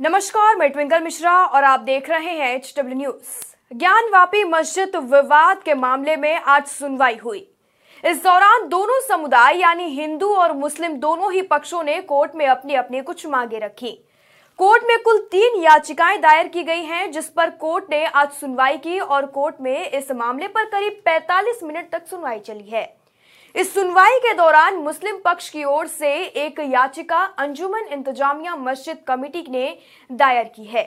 नमस्कार, मैं ट्विंकल मिश्रा और आप देख रहे हैं एच डब्ल्यू न्यूज़ ज्ञानवापी मस्जिद विवाद के मामले में आज सुनवाई हुई। इस दौरान दोनों समुदाय, यानी हिंदू और मुस्लिम दोनों ही पक्षों ने कोर्ट में अपनी अपनी कुछ मांगे रखी। कोर्ट में कुल तीन याचिकाएँ दायर की गई हैं, जिस पर कोर्ट ने आज सुनवाई की और कोर्ट में इस मामले पर करीब 45 मिनट तक सुनवाई चली है। इस सुनवाई के दौरान मुस्लिम पक्ष की ओर से एक याचिका अंजुमन इंतजामिया मस्जिद कमेटी ने दायर की है।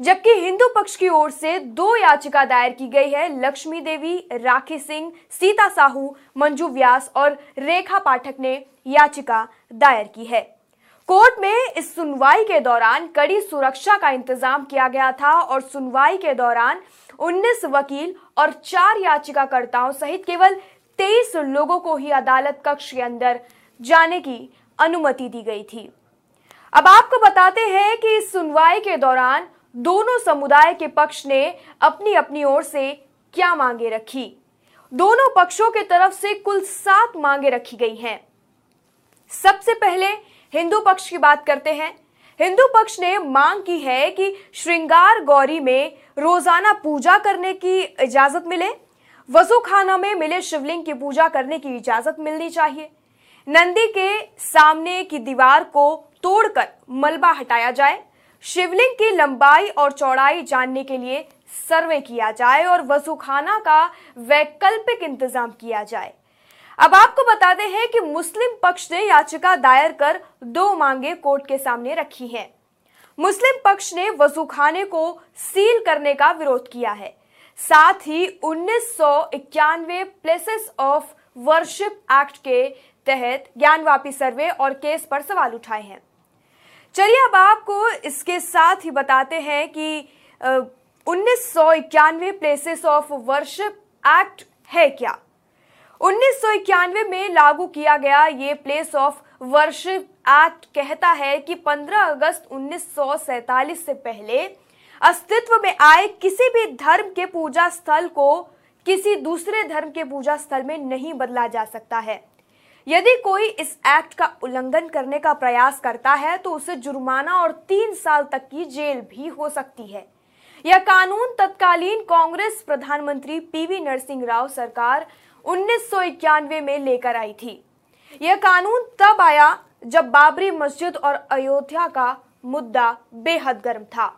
जबकि हिंदू पक्ष की ओर से दो याचिका दायर की गई है, लक्ष्मी देवी, राखी सिंह, सीता साहू, मंजू व्यास और रेखा पाठक ने याचिका दायर की है। कोर्ट में इस सुनवाई के दौरान कड़ी सुरक्षा का इंतज़ाम किया गया था और सुनवाई के दौरान 19 वकील और चार याचिकाकर्ताओं सहित केवल तेईस लोगों को ही अदालत कक्ष के अंदर जाने की अनुमति दी गई थी। अब आपको बताते हैं कि इस सुनवाई के दौरान दोनों समुदाय के पक्ष ने अपनी अपनी ओर से क्या मांगे रखी? दोनों पक्षों के तरफ़ से कुल सात मांगे रखी गई हैं। सबसे पहले हिंदू पक्ष की बात करते हैं। हिंदू पक्ष ने मांग की है कि श्रृंगार गौरी में रोज़ाना पूजा करने की इजाज़त मिले। वज़ू खाना में मिले शिवलिंग की पूजा करने की इजाज़त मिलनी चाहिए। नंदी के सामने की दीवार को तोड़कर मलबा हटाया जाए। शिवलिंग की लंबाई और चौड़ाई जानने के लिए सर्वे किया जाए और वज़ू खाना का वैकल्पिक इंतज़ाम किया जाए। अब आपको बताते हैं कि मुस्लिम पक्ष ने याचिका दायर कर दो मांगे कोर्ट के सामने रखी हैं। मुस्लिम पक्ष ने वज़ू खाने को सील करने का विरोध किया है। साथ ही उन्नीस सौ इक्यानवे प्लेसेस ऑफ़ वर्शिप एक्ट के तहत ज्ञानवापी सर्वे और केस पर सवाल उठाए हैं। चलिए अब आपको इसके साथ ही बताते हैं कि उन्नीस सौ इक्यानवे प्लेसेस ऑफ़ वर्शिप एक्ट है क्या? उन्नीस सौ इक्यानवे में लागू किया गया ये प्लेस ऑफ़ वर्शिप एक्ट कहता है कि 15 अगस्त उन्नीस से पहले अस्तित्व में आए किसी भी धर्म के पूजा स्थल को किसी दूसरे धर्म के पूजा स्थल में नहीं बदला जा सकता है। यदि कोई इस एक्ट का उल्लंघन करने का प्रयास करता है तो उसे जुर्माना और तीन साल तक की जेल भी हो सकती है। यह कानून तत्कालीन कांग्रेस प्रधानमंत्री पीवी नरसिंह राव सरकार उन्नीस सौ इक्यानवे में लेकर आई थी। यह कानून तब आया जब बाबरी मस्जिद और अयोध्या का मुद्दा बेहद गर्म था।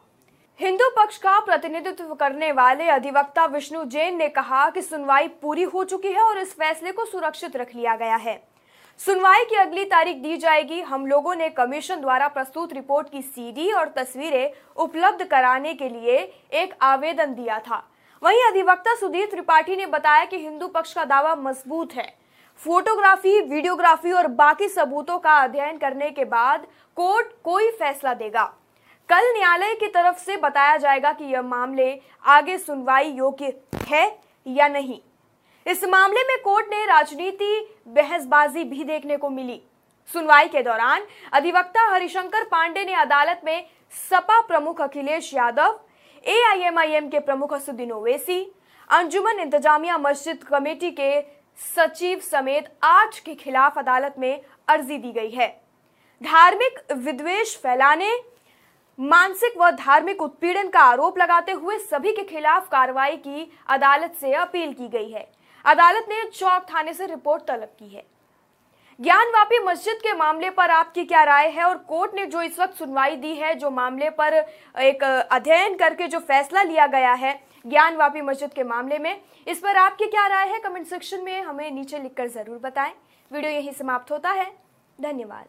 हिंदू पक्ष का प्रतिनिधित्व करने वाले अधिवक्ता विष्णु जैन ने कहा कि सुनवाई पूरी हो चुकी है और इस फैसले को सुरक्षित रख लिया गया है। सुनवाई की अगली तारीख दी जाएगी। हम लोगों ने कमीशन द्वारा प्रस्तुत रिपोर्ट की सीडी और तस्वीरें उपलब्ध कराने के लिए एक आवेदन दिया था। वहीं अधिवक्ता सुधीर त्रिपाठी ने बताया कि हिंदू पक्ष का दावा मज़बूत है। फोटोग्राफी, वीडियोग्राफी और बाकी सबूतों का अध्ययन करने के बाद कोर्ट कोई फैसला देगा। कल न्यायालय की तरफ़ से बताया जाएगा कि यह मामले आगे सुनवाई योग्य है या नहीं। इस मामले में कोर्ट ने राजनीति बहसबाजी भी देखने को मिली। सुनवाई के दौरान अधिवक्ता हरिशंकर पांडे ने अदालत में सपा प्रमुख अखिलेश यादव, एआईएमआईएम के प्रमुख असुद्दीन ओवैसी, अंजुमन इंतजामिया मस्जिद कमेटी के सचिव समेत आठ के खिलाफ अदालत में अर्जी दी गई है। धार्मिक विद्वेष फैलाने मानसिक व धार्मिक उत्पीड़न का आरोप लगाते हुए सभी के खिलाफ कार्रवाई की अदालत से अपील की गई है। अदालत ने चौक थाने से रिपोर्ट तलब की है। ज्ञानवापी मस्जिद के मामले पर आपकी क्या राय है और कोर्ट ने जो इस वक्त सुनवाई दी है, जो मामले पर एक अध्ययन करके जो फैसला लिया गया है ज्ञानवापी मस्जिद के मामले में, इस पर आपकी क्या राय है? कमेंट सेक्शन में हमें नीचे लिखकर ज़रूर बताएँ। वीडियो यही समाप्त होता है। धन्यवाद।